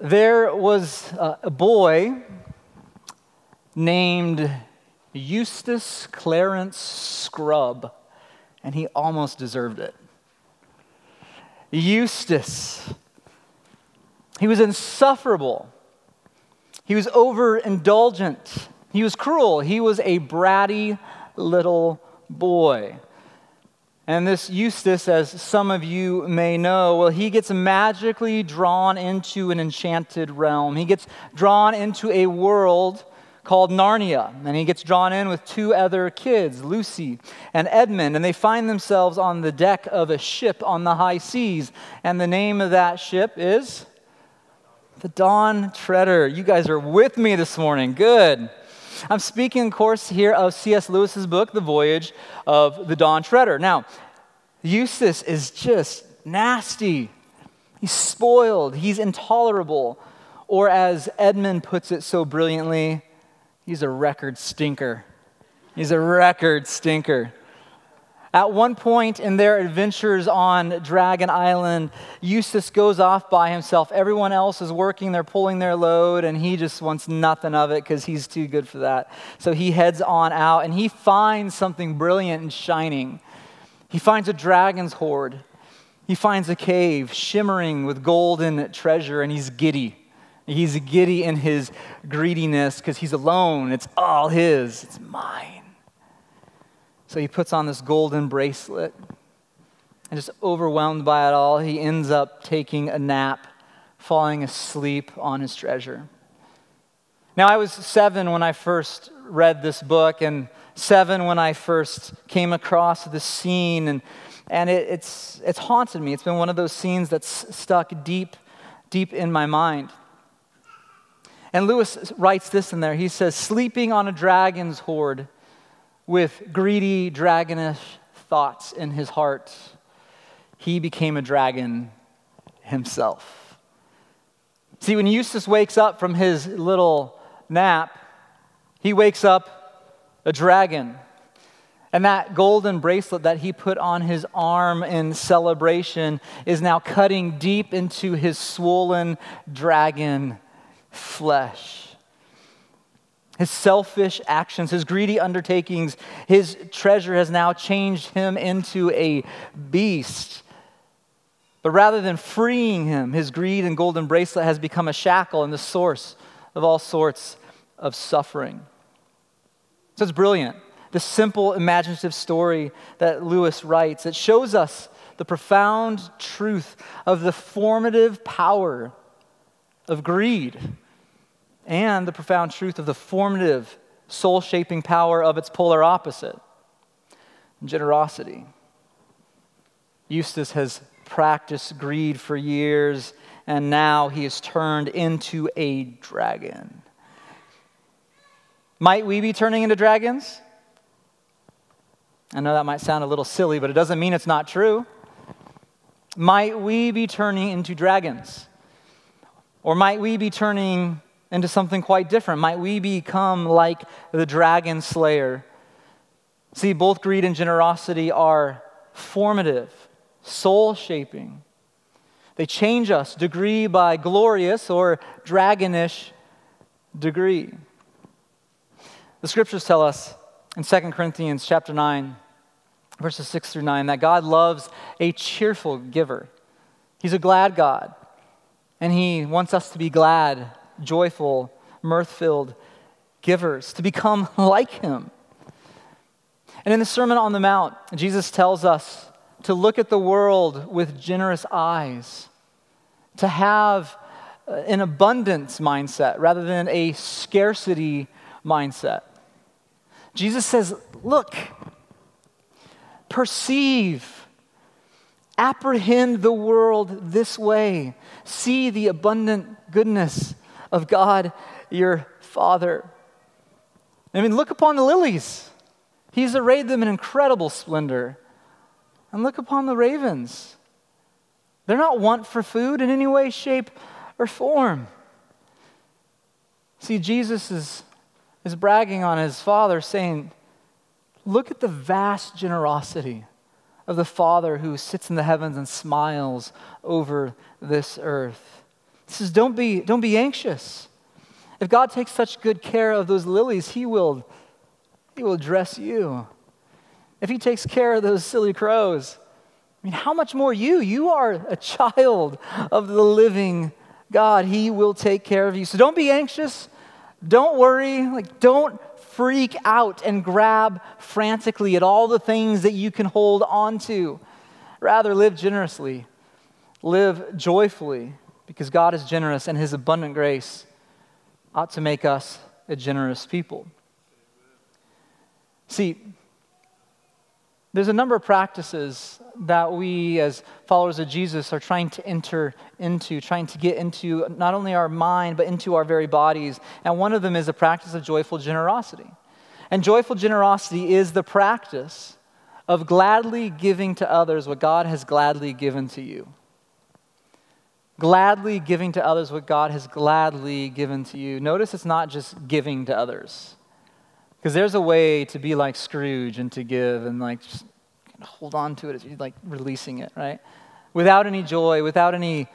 There was a, a boy named Eustace Clarence Scrubb, and he almost deserved it. Eustace. He was insufferable. He was overindulgent. He was cruel. He was a bratty little boy. And this Eustace, as some of you may know, well, he gets magically drawn into an enchanted realm. He gets drawn into a world called Narnia. And he gets drawn in with two other kids, Lucy and Edmund. And they find themselves on the deck of a ship on the high seas. And the name of that ship is the Dawn Treader. You guys are with me this morning. Good. I'm speaking, of course, here of C.S. Lewis's book, The Voyage of the Dawn Treader. Now, Eustace is just nasty. He's spoiled. He's intolerable. Or, as Edmund puts it so brilliantly, he's a record stinker. He's a record stinker. At one point in their adventures on Dragon Island, Eustace goes off by himself. Everyone else is working, they're pulling their load, and he just wants nothing of it because he's too good for that. So he heads on out and he finds something brilliant and shining. He finds a dragon's hoard. He finds a cave shimmering with golden treasure, and he's giddy. He's giddy in his greediness because he's alone. It's all his, it's mine. So he puts on this golden bracelet. And just overwhelmed by it all, he ends up taking a nap, falling asleep on his treasure. Now, I was seven when I first read this book, and seven when I first came across this scene, and, and it, it's, it's haunted me. It's been one of those scenes that's stuck deep, deep in my mind. And Lewis writes this in there. He says, Sleeping on a dragon's hoard with greedy, dragonish thoughts in his heart, he became a dragon himself. See, when Eustace wakes up from his little nap, he wakes up a dragon. And that golden bracelet that he put on his arm in celebration is now cutting deep into his swollen dragon flesh his selfish actions, his greedy undertakings, his treasure has now changed him into a beast. But rather than freeing him, his greed and golden bracelet has become a shackle and the source of all sorts of suffering. So it's brilliant. The simple, imaginative story that Lewis writes. It shows us the profound truth of the formative power of greed and the profound truth of the formative, soul shaping power of its polar opposite generosity. Eustace has practiced greed for years, and now he is turned into a dragon. Might we be turning into dragons? I know that might sound a little silly, but it doesn't mean it's not true. Might we be turning into dragons? Or might we be turning into something quite different? Might we become like the dragon slayer? See, both greed and generosity are formative, soul shaping. They change us degree by glorious or dragonish degree. The scriptures tell us in 2 Corinthians chapter 9, verses 6 through 9, that God loves a cheerful giver. He's a glad God, and He wants us to be glad joyful, mirth filled givers, to become like him. And in the Sermon on the Mount, Jesus tells us to look at the world with generous eyes, to have uh, an abundance mindset rather than a scarcity mindset. Jesus says, Look, perceive, apprehend the world this way, see the abundant goodness of God your Father. I mean, look upon the lilies. He's arrayed them in incredible splendor. And look upon the ravens. They're not want for food in any way, shape, or form. See, Jesus is, is bragging on his Father, saying, Look at the vast generosity of the Father who sits in the heavens and smiles over this earth. He says, don't be, don't be anxious. If God takes such good care of those lilies, He will, he will dress you. If He takes care of those silly crows, I mean, how much more you? You are a child of the living God. He will take care of you. So don't be anxious. Don't worry. Like, don't freak out and grab frantically at all the things that you can hold on to. Rather, live generously, live joyfully, because God is generous and His abundant grace ought to make us a generous people. See, there's a number of practices that we, as followers of Jesus, are trying to enter into, trying to get into not only our mind, but into our very bodies. And one of them is a practice of joyful generosity. And joyful generosity is the practice of gladly giving to others what God has gladly given to you. Gladly giving to others what God has gladly given to you. Notice it's not just giving to others. Because there's a way to be like Scrooge and to give and like just hold on to it as you're like releasing it, right? Without any joy, without any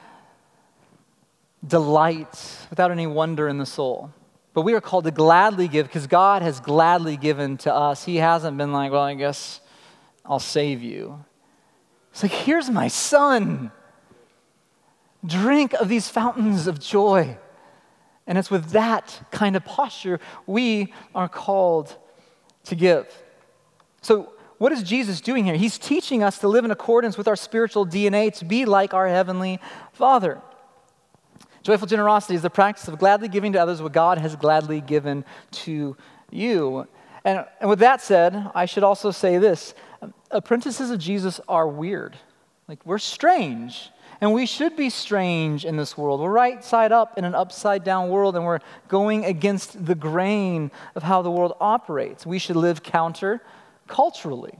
delight, without any wonder in the soul. But we are called to gladly give because God has gladly given to us. He hasn't been like, well, I guess I'll save you. It's like, here's my son. Drink of these fountains of joy. And it's with that kind of posture we are called to give. So, what is Jesus doing here? He's teaching us to live in accordance with our spiritual DNA, to be like our Heavenly Father. Joyful generosity is the practice of gladly giving to others what God has gladly given to you. And, and with that said, I should also say this apprentices of Jesus are weird. Like, we're strange. And we should be strange in this world. We're right side up in an upside down world, and we're going against the grain of how the world operates. We should live counter culturally.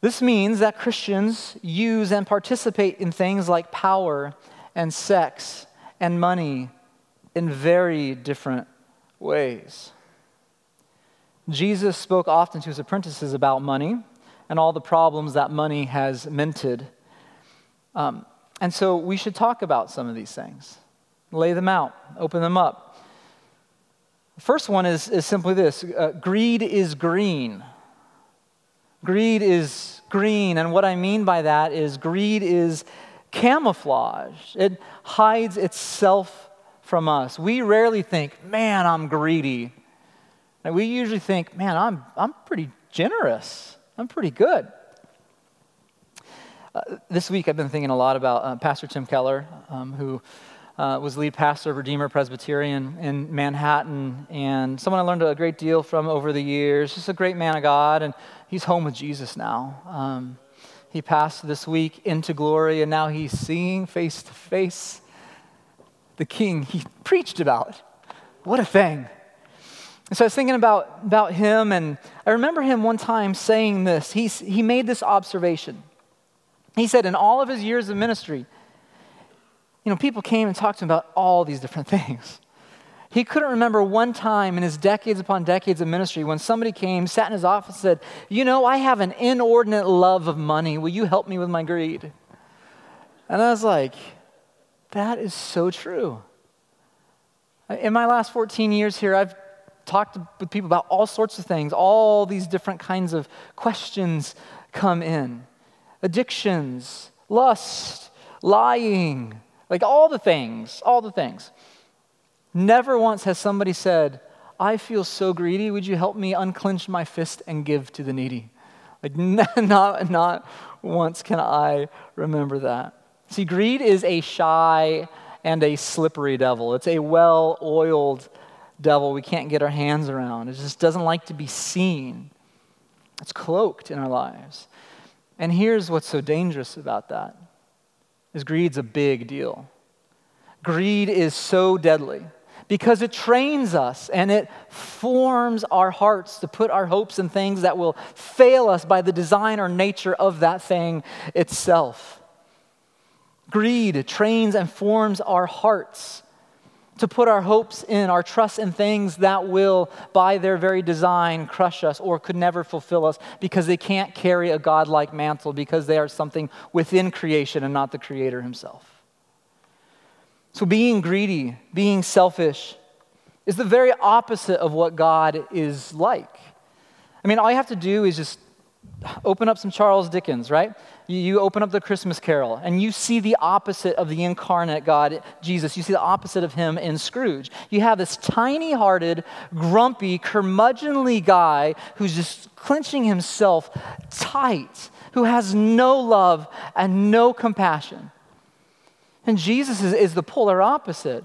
This means that Christians use and participate in things like power and sex and money in very different ways. Jesus spoke often to his apprentices about money and all the problems that money has minted um, and so we should talk about some of these things, lay them out, open them up. The first one is, is simply this uh, greed is green. Greed is green, and what I mean by that is greed is camouflage, it hides itself from us. We rarely think, man, I'm greedy. And we usually think, man, I'm, I'm pretty generous, I'm pretty good. This week, I've been thinking a lot about uh, Pastor Tim Keller, um, who uh, was lead pastor of Redeemer Presbyterian in Manhattan, and someone I learned a great deal from over the years. Just a great man of God, and he's home with Jesus now. Um, he passed this week into glory, and now he's seeing face to face the King he preached about. What a thing! And so I was thinking about, about him, and I remember him one time saying this. He, he made this observation. He said, in all of his years of ministry, you know, people came and talked to him about all these different things. He couldn't remember one time in his decades upon decades of ministry when somebody came, sat in his office, and said, You know, I have an inordinate love of money. Will you help me with my greed? And I was like, That is so true. In my last 14 years here, I've talked with people about all sorts of things, all these different kinds of questions come in addictions, lust, lying, like all the things, all the things. Never once has somebody said, I feel so greedy, would you help me unclench my fist and give to the needy? Like, not, not once can I remember that. See, greed is a shy and a slippery devil. It's a well oiled devil we can't get our hands around. It just doesn't like to be seen, it's cloaked in our lives. And here's what's so dangerous about that is greed's a big deal. Greed is so deadly because it trains us and it forms our hearts to put our hopes in things that will fail us by the design or nature of that thing itself. Greed trains and forms our hearts to put our hopes in, our trust in things that will, by their very design, crush us or could never fulfill us because they can't carry a godlike mantle because they are something within creation and not the Creator Himself. So, being greedy, being selfish, is the very opposite of what God is like. I mean, all you have to do is just open up some Charles Dickens, right? You open up the Christmas Carol and you see the opposite of the incarnate God, Jesus. You see the opposite of him in Scrooge. You have this tiny hearted, grumpy, curmudgeonly guy who's just clenching himself tight, who has no love and no compassion. And Jesus is, is the polar opposite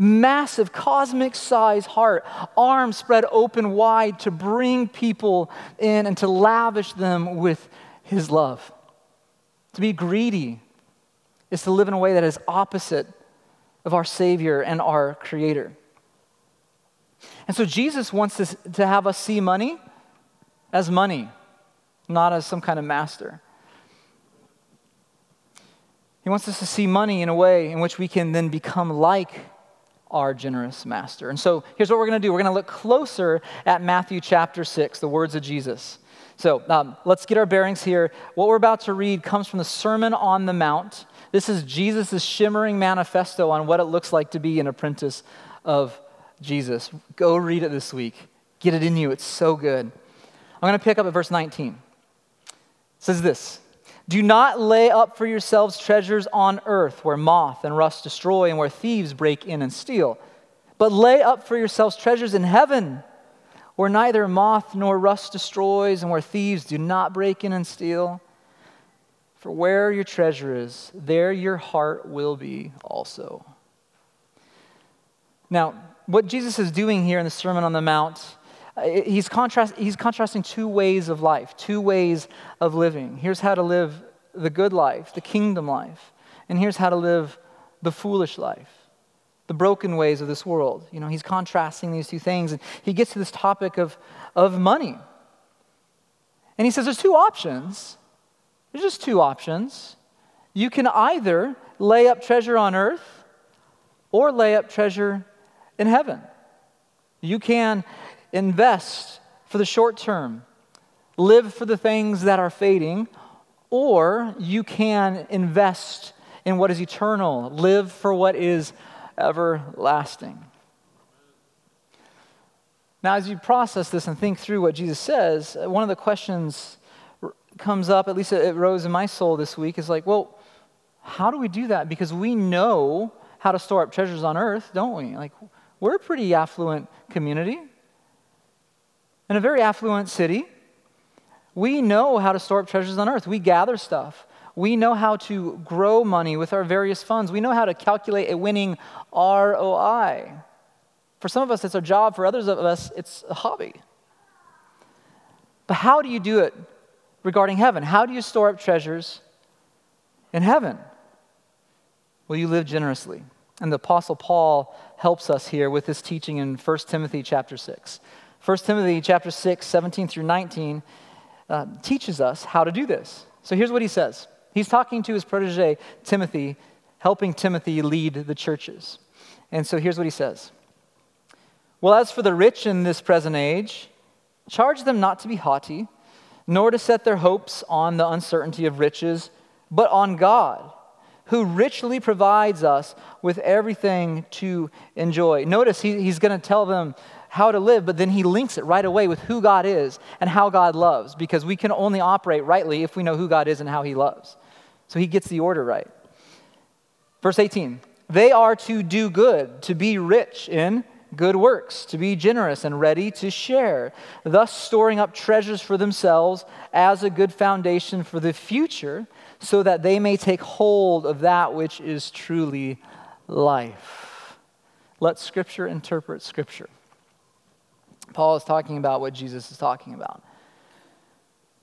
massive, cosmic size heart, arms spread open wide to bring people in and to lavish them with his love. To be greedy is to live in a way that is opposite of our Savior and our Creator. And so Jesus wants us to have us see money as money, not as some kind of master. He wants us to see money in a way in which we can then become like our generous master. And so here's what we're going to do we're going to look closer at Matthew chapter 6, the words of Jesus. So um, let's get our bearings here. What we're about to read comes from the Sermon on the Mount. This is Jesus' shimmering manifesto on what it looks like to be an apprentice of Jesus. Go read it this week. Get it in you. It's so good. I'm going to pick up at verse 19. It says this do not lay up for yourselves treasures on earth where moth and rust destroy and where thieves break in and steal. But lay up for yourselves treasures in heaven where neither moth nor rust destroys and where thieves do not break in and steal. For where your treasure is, there your heart will be also. Now, what Jesus is doing here in the Sermon on the Mount he's, contrast, he's contrasting two ways of life, two ways of living. Here's how to live the good life, the kingdom life, and here's how to live the foolish life, the broken ways of this world. You know, he's contrasting these two things, and he gets to this topic of, of money. And he says there's two options. There's just two options. You can either lay up treasure on earth or lay up treasure in heaven. You can invest for the short term, live for the things that are fading, or you can invest in what is eternal, live for what is everlasting. Now, as you process this and think through what Jesus says, one of the questions comes up, at least it rose in my soul this week, is like, well, how do we do that? Because we know how to store up treasures on earth, don't we? Like, we're a pretty affluent community in a very affluent city. We know how to store up treasures on earth. We gather stuff. We know how to grow money with our various funds. We know how to calculate a winning ROI. For some of us, it's a job. For others of us, it's a hobby. But how do you do it regarding heaven? How do you store up treasures in heaven? Well, you live generously. And the Apostle Paul helps us here with his teaching in 1 Timothy chapter 6. 1 Timothy chapter 6, 17 through 19 uh, teaches us how to do this. So here's what he says. He's talking to his protege, Timothy, helping Timothy lead the churches. And so here's what he says Well, as for the rich in this present age, charge them not to be haughty, nor to set their hopes on the uncertainty of riches, but on God, who richly provides us with everything to enjoy. Notice he, he's going to tell them how to live, but then he links it right away with who God is and how God loves, because we can only operate rightly if we know who God is and how he loves. So he gets the order right. Verse 18 they are to do good, to be rich in good works, to be generous and ready to share, thus storing up treasures for themselves as a good foundation for the future, so that they may take hold of that which is truly life. Let Scripture interpret Scripture. Paul is talking about what Jesus is talking about.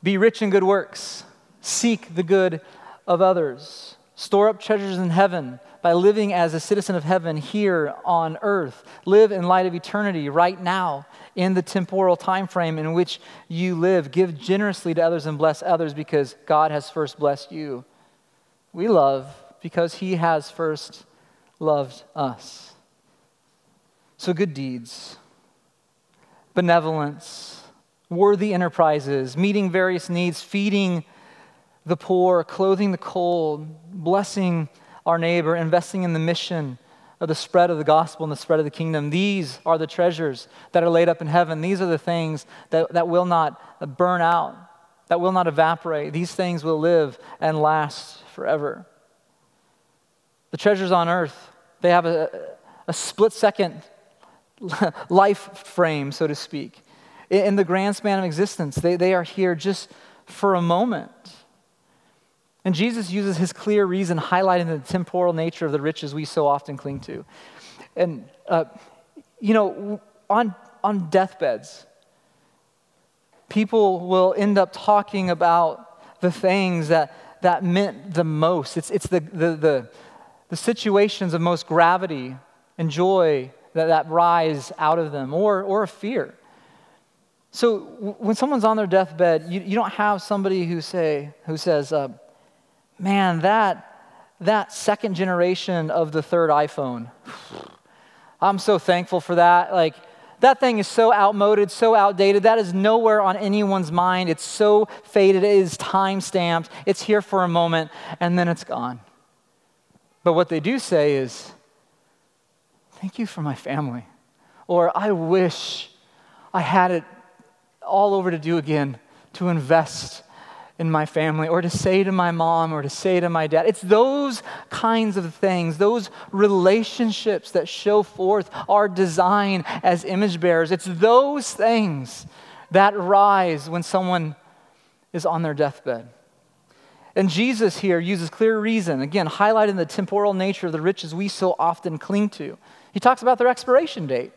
Be rich in good works, seek the good of others, store up treasures in heaven by living as a citizen of heaven here on earth. Live in light of eternity right now in the temporal time frame in which you live. Give generously to others and bless others because God has first blessed you. We love because he has first loved us. So good deeds benevolence, worthy enterprises, meeting various needs, feeding the poor, clothing the cold, blessing our neighbor, investing in the mission of the spread of the gospel and the spread of the kingdom. These are the treasures that are laid up in heaven. These are the things that, that will not burn out, that will not evaporate. These things will live and last forever. The treasures on earth, they have a, a split second life frame, so to speak. In the grand span of existence, they, they are here just for a moment. And Jesus uses his clear reason, highlighting the temporal nature of the riches we so often cling to. And, uh, you know, on, on deathbeds, people will end up talking about the things that, that meant the most. It's, it's the, the, the, the situations of most gravity and joy that, that rise out of them, or, or fear. So when someone's on their deathbed, you, you don't have somebody who, say, who says, uh, man, that, that second generation of the third iPhone, I'm so thankful for that. Like, that thing is so outmoded, so outdated. That is nowhere on anyone's mind. It's so faded. It is time stamped. It's here for a moment, and then it's gone. But what they do say is, Thank you for my family. Or I wish I had it all over to do again to invest in my family or to say to my mom or to say to my dad. It's those kinds of things, those relationships that show forth our design as image bearers. It's those things that rise when someone is on their deathbed. And Jesus here uses clear reason, again, highlighting the temporal nature of the riches we so often cling to. He talks about their expiration date.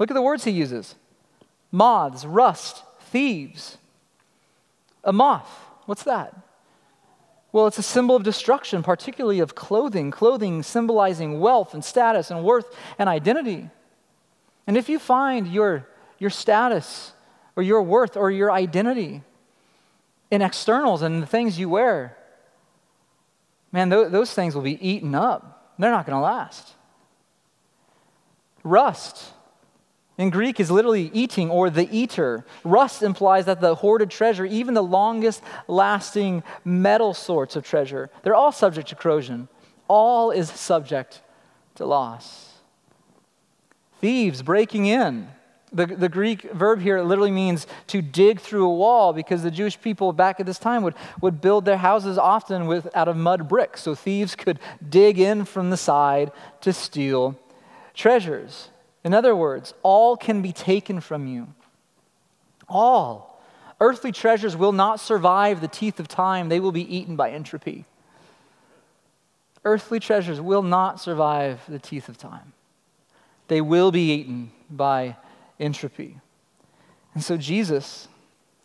Look at the words he uses moths, rust, thieves. A moth, what's that? Well, it's a symbol of destruction, particularly of clothing, clothing symbolizing wealth and status and worth and identity. And if you find your, your status or your worth or your identity in externals and the things you wear, man, th- those things will be eaten up. They're not going to last. Rust, in Greek is literally eating or the eater. Rust implies that the hoarded treasure, even the longest lasting metal sorts of treasure, they're all subject to corrosion. All is subject to loss. Thieves breaking in. The, the Greek verb here literally means to dig through a wall because the Jewish people back at this time would, would build their houses often with, out of mud bricks. So thieves could dig in from the side to steal treasures. In other words, all can be taken from you. All. Earthly treasures will not survive the teeth of time, they will be eaten by entropy. Earthly treasures will not survive the teeth of time, they will be eaten by entropy. And so Jesus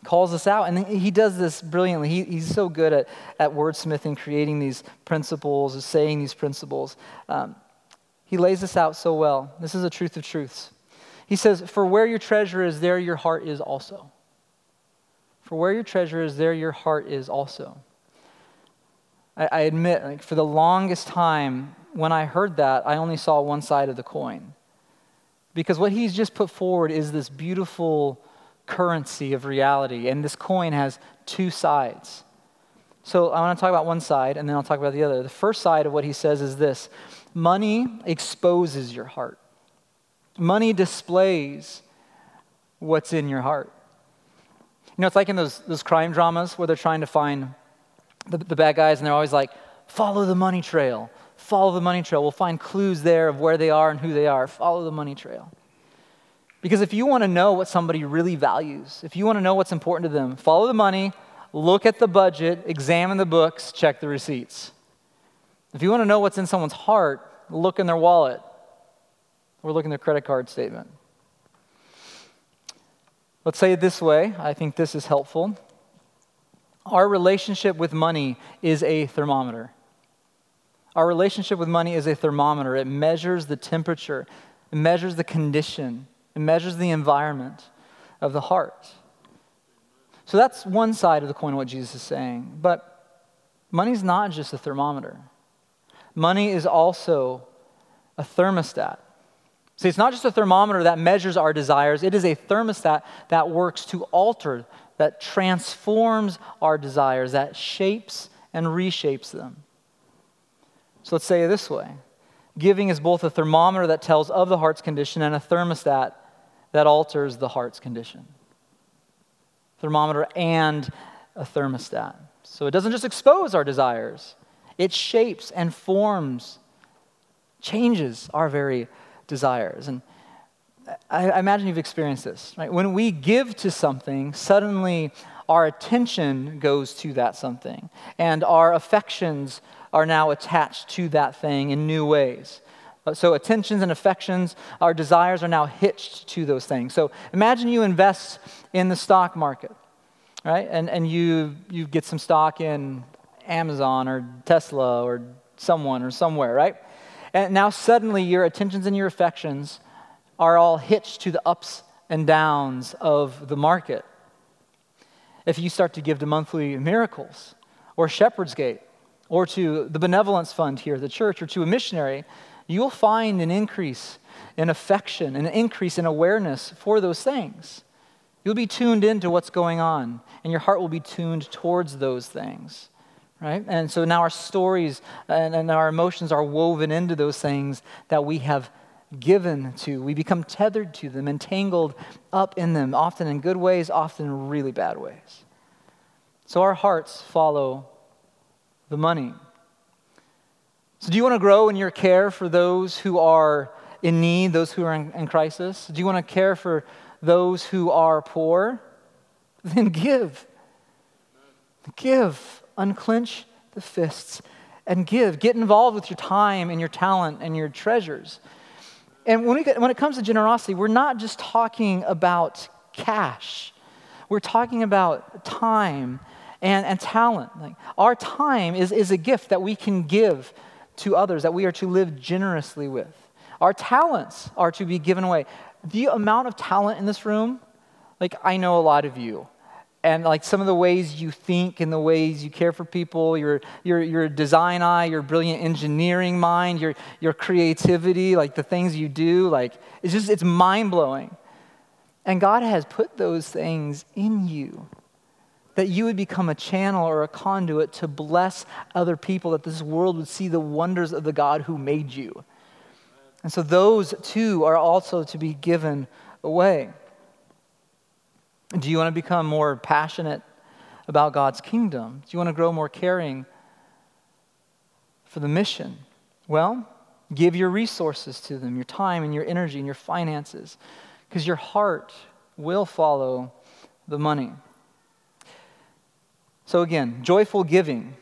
calls us out, and he does this brilliantly. He, he's so good at, at wordsmithing, creating these principles, saying these principles. Um, he lays this out so well. This is a truth of truths. He says, For where your treasure is, there your heart is also. For where your treasure is, there your heart is also. I, I admit, like, for the longest time, when I heard that, I only saw one side of the coin. Because what he's just put forward is this beautiful currency of reality, and this coin has two sides. So I want to talk about one side, and then I'll talk about the other. The first side of what he says is this Money exposes your heart, money displays what's in your heart. You know, it's like in those, those crime dramas where they're trying to find the, the bad guys and they're always like, follow the money trail, follow the money trail. We'll find clues there of where they are and who they are. Follow the money trail. Because if you want to know what somebody really values, if you want to know what's important to them, follow the money, look at the budget, examine the books, check the receipts. If you want to know what's in someone's heart, look in their wallet or look in their credit card statement. Let's say it this way I think this is helpful. Our relationship with money is a thermometer. Our relationship with money is a thermometer. It measures the temperature, it measures the condition, it measures the environment of the heart. So that's one side of the coin of what Jesus is saying. But money's not just a thermometer. Money is also a thermostat. See, it's not just a thermometer that measures our desires, it is a thermostat that works to alter, that transforms our desires, that shapes and reshapes them. So let's say it this way Giving is both a thermometer that tells of the heart's condition and a thermostat that alters the heart's condition. Thermometer and a thermostat. So it doesn't just expose our desires, it shapes and forms, changes our very desires. And I, imagine you've experienced this, right? When we give to something, suddenly our attention goes to that something, and our affections are now attached to that thing in new ways. Uh, so, attentions and affections, our desires are now hitched to those things. So, imagine you invest in the stock market, right? And, and you, you get some stock in Amazon or Tesla or someone or somewhere, right? And now, suddenly, your attentions and your affections are all hitched to the ups and downs of the market. If you start to give to monthly miracles or Shepherd's Gate or to the benevolence fund here at the church or to a missionary, you'll find an increase in affection, an increase in awareness for those things. You'll be tuned into what's going on, and your heart will be tuned towards those things. Right? And so now our stories uh, and, and our emotions are woven into those things that we have given to. We become tethered to them, entangled up in them, often in good ways, often in really bad ways. So our hearts follow the money. So, do you want to grow in your care for those who are in need, those who are in, in crisis? Do you want to care for those who are poor? Then give. Give. Unclench the fists and give. Get involved with your time and your talent and your treasures. And when, we when it comes to generosity, we're not just talking about cash, we're talking about time and, and talent. Like our time is, is a gift that we can give to others, that we are to live generously with. Our talents are to be given away. The amount of talent in this room, like I know a lot of you. And like some of the ways you think and the ways you care for people, your, your, your design eye, your brilliant engineering mind, your, your creativity, like the things you do, like it's just, it's mind blowing. And God has put those things in you that you would become a channel or a conduit to bless other people, that this world would see the wonders of the God who made you. And so those too are also to be given away. Do you want to become more passionate about God's kingdom? Do you want to grow more caring for the mission? Well, give your resources to them, your time and your energy and your finances, because your heart will follow the money. So, again, joyful giving.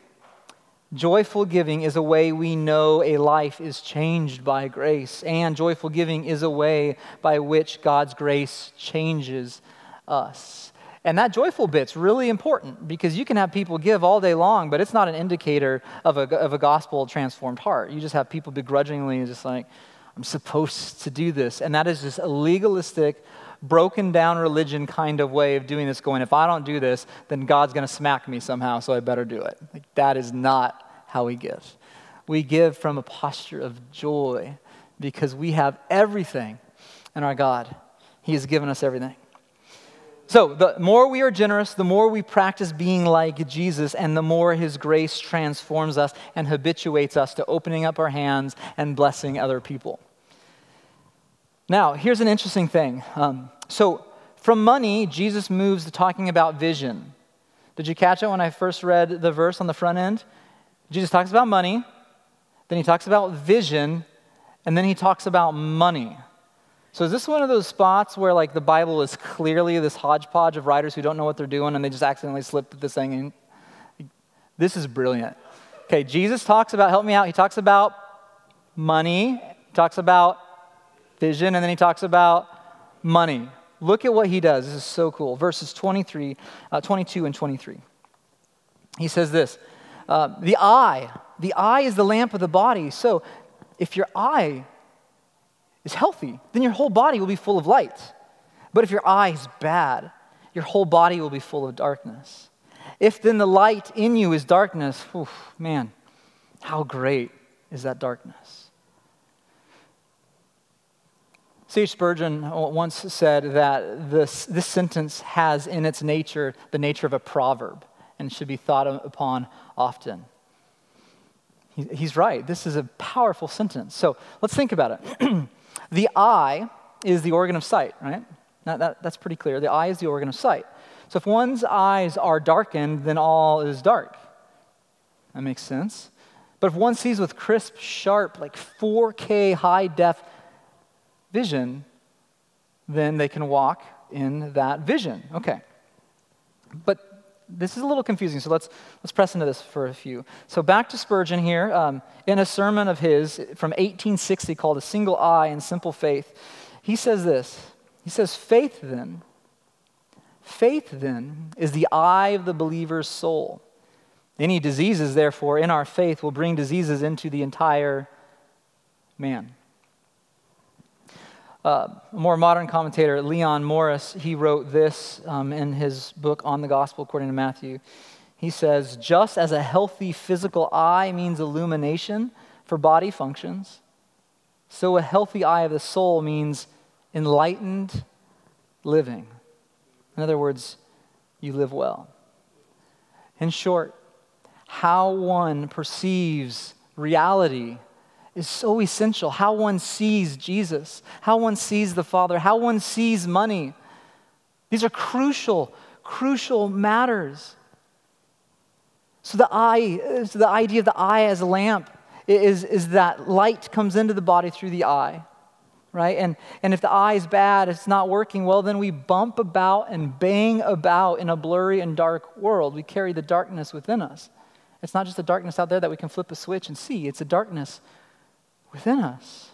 Joyful giving is a way we know a life is changed by grace, and joyful giving is a way by which God's grace changes us. And that joyful bit's really important because you can have people give all day long, but it's not an indicator of a, of a gospel transformed heart. You just have people begrudgingly just like, I'm supposed to do this. And that is just a legalistic, broken down religion kind of way of doing this, going, if I don't do this, then God's going to smack me somehow, so I better do it. Like, that is not how we give. We give from a posture of joy because we have everything in our God. He has given us everything. So, the more we are generous, the more we practice being like Jesus, and the more His grace transforms us and habituates us to opening up our hands and blessing other people. Now, here's an interesting thing. Um, so, from money, Jesus moves to talking about vision. Did you catch it when I first read the verse on the front end? Jesus talks about money, then he talks about vision, and then he talks about money. So is this one of those spots where like the Bible is clearly this hodgepodge of writers who don't know what they're doing and they just accidentally slip this thing in? This is brilliant. Okay, Jesus talks about, help me out, he talks about money, he talks about vision, and then he talks about money. Look at what he does. This is so cool. Verses 23, uh, 22 and 23. He says this uh, The eye, the eye is the lamp of the body. So if your eye is healthy, then your whole body will be full of light. But if your eye is bad, your whole body will be full of darkness. If then the light in you is darkness, man, how great is that darkness? C.H. Spurgeon once said that this, this sentence has in its nature the nature of a proverb and should be thought upon often. he's right. This is a powerful sentence. So let's think about it. the eye is the organ of sight, right? That, that, that's pretty clear. The eye is the organ of sight. So if one's eyes are darkened, then all is dark. That makes sense. But if one sees with crisp, sharp, like 4K high def vision, then they can walk in that vision. Okay. But this is a little confusing, so let's, let's press into this for a few. So, back to Spurgeon here. Um, in a sermon of his from 1860 called A Single Eye and Simple Faith, he says this He says, Faith then, faith then is the eye of the believer's soul. Any diseases, therefore, in our faith will bring diseases into the entire man. Uh, a more modern commentator, Leon Morris, he wrote this um, in his book on the gospel according to Matthew. He says, just as a healthy physical eye means illumination for body functions, so a healthy eye of the soul means enlightened living. In other words, you live well. In short, how one perceives reality is so essential. How one sees Jesus, how one sees the Father, how one sees money. These are crucial, crucial matters. So the eye, so the idea of the eye as a lamp is, is that light comes into the body through the eye, right? And, and if the eye is bad, it's not working well, then we bump about and bang about in a blurry and dark world. We carry the darkness within us. It's not just the darkness out there that we can flip a switch and see, it's a darkness within us.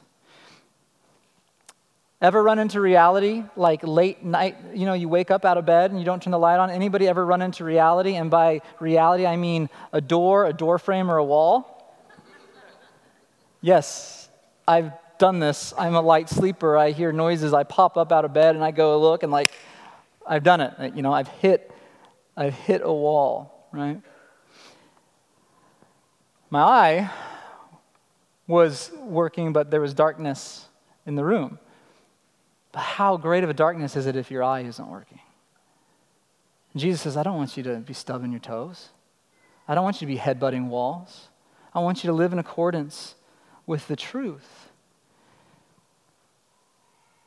Ever run into reality like late night, you know, you wake up out of bed and you don't turn the light on? Anybody ever run into reality? And by reality, I mean a door, a door frame, or a wall? yes, I've done this. I'm a light sleeper. I hear noises. I pop up out of bed and I go look and like, I've done it. You know, I've hit, I've hit a wall, right? My eye was working, but there was darkness in the room. But how great of a darkness is it if your eye isn't working? Jesus says, I don't want you to be stubbing your toes. I don't want you to be headbutting walls. I want you to live in accordance with the truth.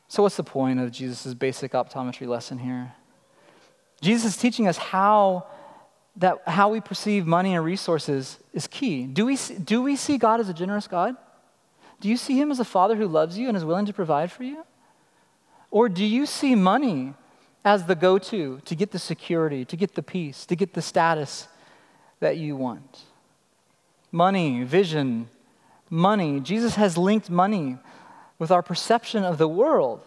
So, what's the point of Jesus' basic optometry lesson here? Jesus is teaching us how that how we perceive money and resources is key. Do we, do we see God as a generous God? Do you see Him as a Father who loves you and is willing to provide for you? Or do you see money as the go to to get the security, to get the peace, to get the status that you want? Money, vision, money. Jesus has linked money with our perception of the world.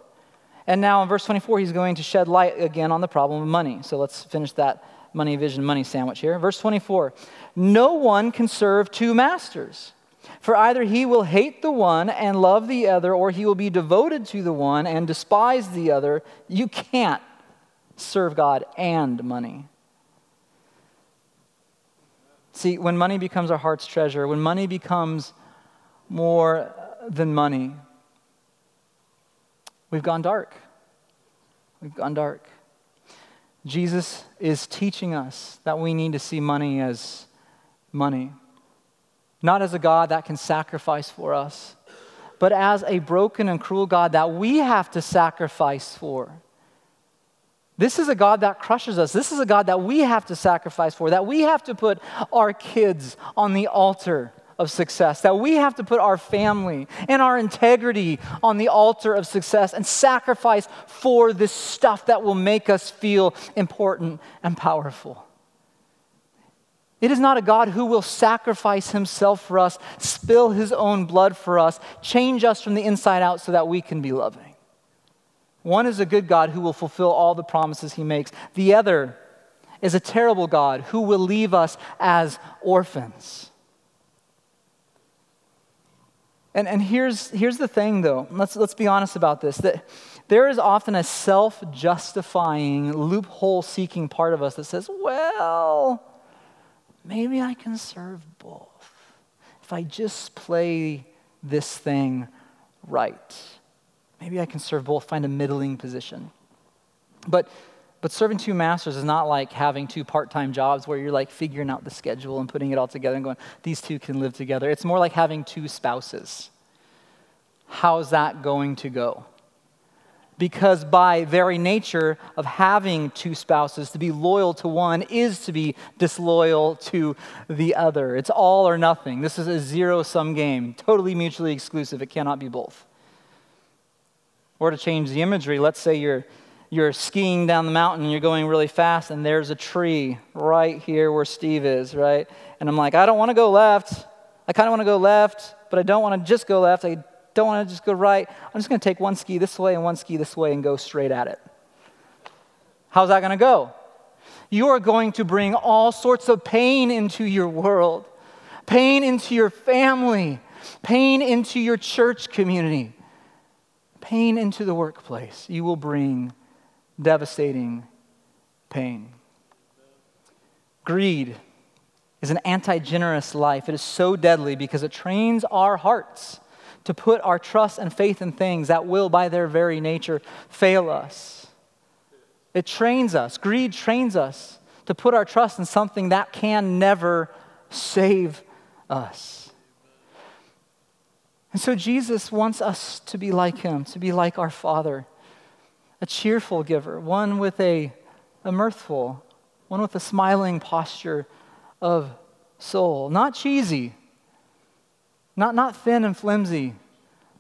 And now in verse 24, he's going to shed light again on the problem of money. So let's finish that money vision, money sandwich here. Verse 24 No one can serve two masters. For either he will hate the one and love the other, or he will be devoted to the one and despise the other. You can't serve God and money. See, when money becomes our heart's treasure, when money becomes more than money, we've gone dark. We've gone dark. Jesus is teaching us that we need to see money as money, not as a God that can sacrifice for us, but as a broken and cruel God that we have to sacrifice for. This is a God that crushes us. This is a God that we have to sacrifice for, that we have to put our kids on the altar of success, that we have to put our family and our integrity on the altar of success and sacrifice for this stuff that will make us feel important and powerful. It is not a God who will sacrifice himself for us, spill his own blood for us, change us from the inside out so that we can be loving. One is a good God who will fulfill all the promises he makes. The other is a terrible God who will leave us as orphans. And, and here's, here's the thing, though. Let's, let's be honest about this that there is often a self justifying, loophole seeking part of us that says, well, maybe I can serve both if I just play this thing right. Maybe I can serve both, find a middling position. But But serving two masters is not like having two part time jobs where you're like figuring out the schedule and putting it all together and going, these two can live together. It's more like having two spouses. How's that going to go? Because by very nature of having two spouses, to be loyal to one is to be disloyal to the other. It's all or nothing. This is a zero sum game, totally mutually exclusive. It cannot be both. Or to change the imagery, let's say you're you're skiing down the mountain and you're going really fast, and there's a tree right here where Steve is, right? And I'm like, I don't want to go left. I kind of want to go left, but I don't want to just go left. I don't want to just go right. I'm just going to take one ski this way and one ski this way and go straight at it. How's that going to go? You are going to bring all sorts of pain into your world, pain into your family, pain into your church community, pain into the workplace. You will bring devastating pain. Greed is an anti generous life. It is so deadly because it trains our hearts to put our trust and faith in things that will, by their very nature, fail us. It trains us. Greed trains us to put our trust in something that can never save us. And so Jesus wants us to be like him, to be like our Father a cheerful giver, one with a, a mirthful, one with a smiling posture of soul. Not cheesy, not, not thin and flimsy,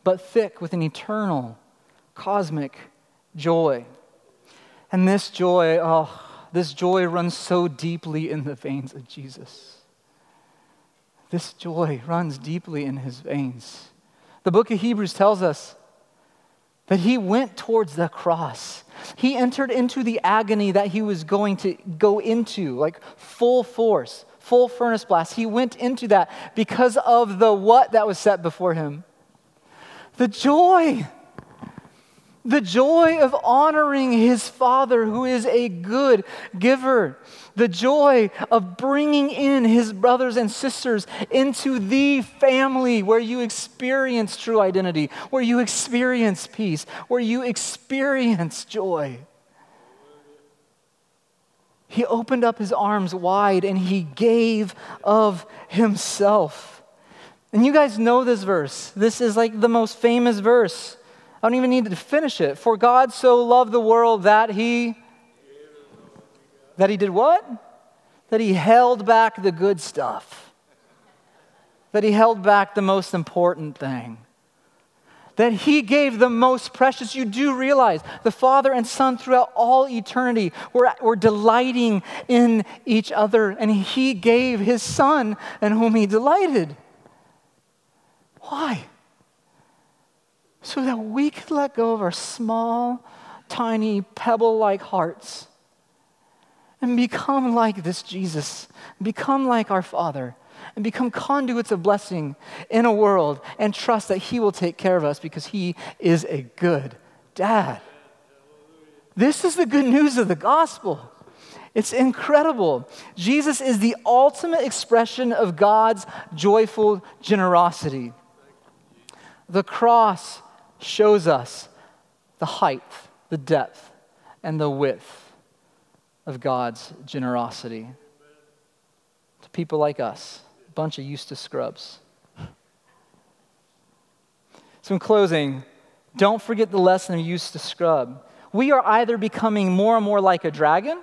but thick with an eternal, cosmic joy. And this joy, oh, this joy runs so deeply in the veins of Jesus. This joy runs deeply in his veins. The book of Hebrews tells us that he went towards the cross. He entered into the agony that he was going to go into, like full force, full furnace blast. He went into that because of the what that was set before him. The joy the joy of honoring his father, who is a good giver. The joy of bringing in his brothers and sisters into the family where you experience true identity, where you experience peace, where you experience joy. He opened up his arms wide and he gave of himself. And you guys know this verse. This is like the most famous verse. I don't even need to finish it. For God so loved the world that he that he did what? That he held back the good stuff. That he held back the most important thing. That he gave the most precious. You do realize the Father and Son throughout all eternity were, were delighting in each other, and he gave his Son in whom he delighted. Why? So that we could let go of our small, tiny, pebble like hearts and become like this Jesus, become like our Father, and become conduits of blessing in a world and trust that He will take care of us because He is a good dad. This is the good news of the gospel. It's incredible. Jesus is the ultimate expression of God's joyful generosity. The cross shows us the height, the depth, and the width of God's generosity to people like us, a bunch of Eustace Scrubbs. So, in closing, don't forget the lesson of Eustace Scrubb. We are either becoming more and more like a dragon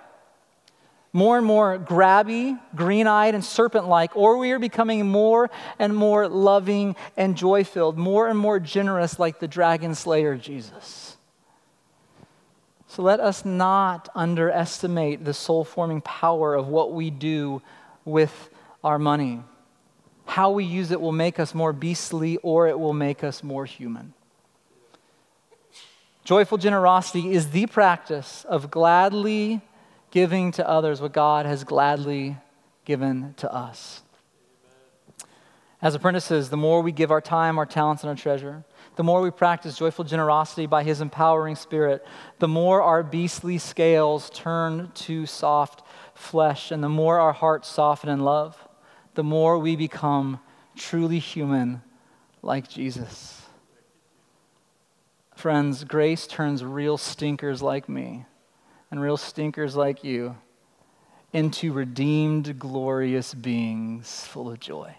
more and more grabby, green eyed, and serpent like, or we are becoming more and more loving and joy filled, more and more generous like the dragon slayer Jesus. So let us not underestimate the soul forming power of what we do with our money. How we use it will make us more beastly or it will make us more human. Joyful generosity is the practice of gladly giving to others what God has gladly given to us. As apprentices, the more we give our time, our talents, and our treasure, the more we practice joyful generosity by His empowering Spirit, the more our beastly scales turn to soft flesh, and the more our hearts soften in love, the more we become truly human like Jesus. Friends, grace turns real stinkers like me and real stinkers like you into redeemed, glorious beings full of joy.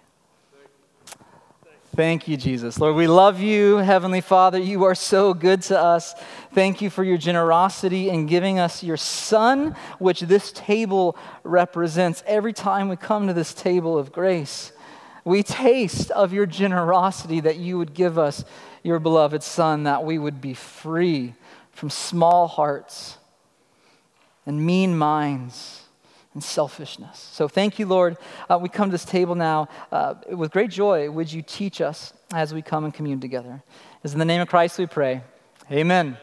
Thank you, Jesus. Lord, we love you, Heavenly Father. You are so good to us. Thank you for your generosity in giving us your Son, which this table represents. Every time we come to this table of grace, we taste of your generosity that you would give us your beloved Son, that we would be free from small hearts and mean minds and selfishness. So thank you, Lord. Uh, we come to this table now uh, with great joy. Would you teach us as we come and commune together? It's in the name of Christ we pray. Amen.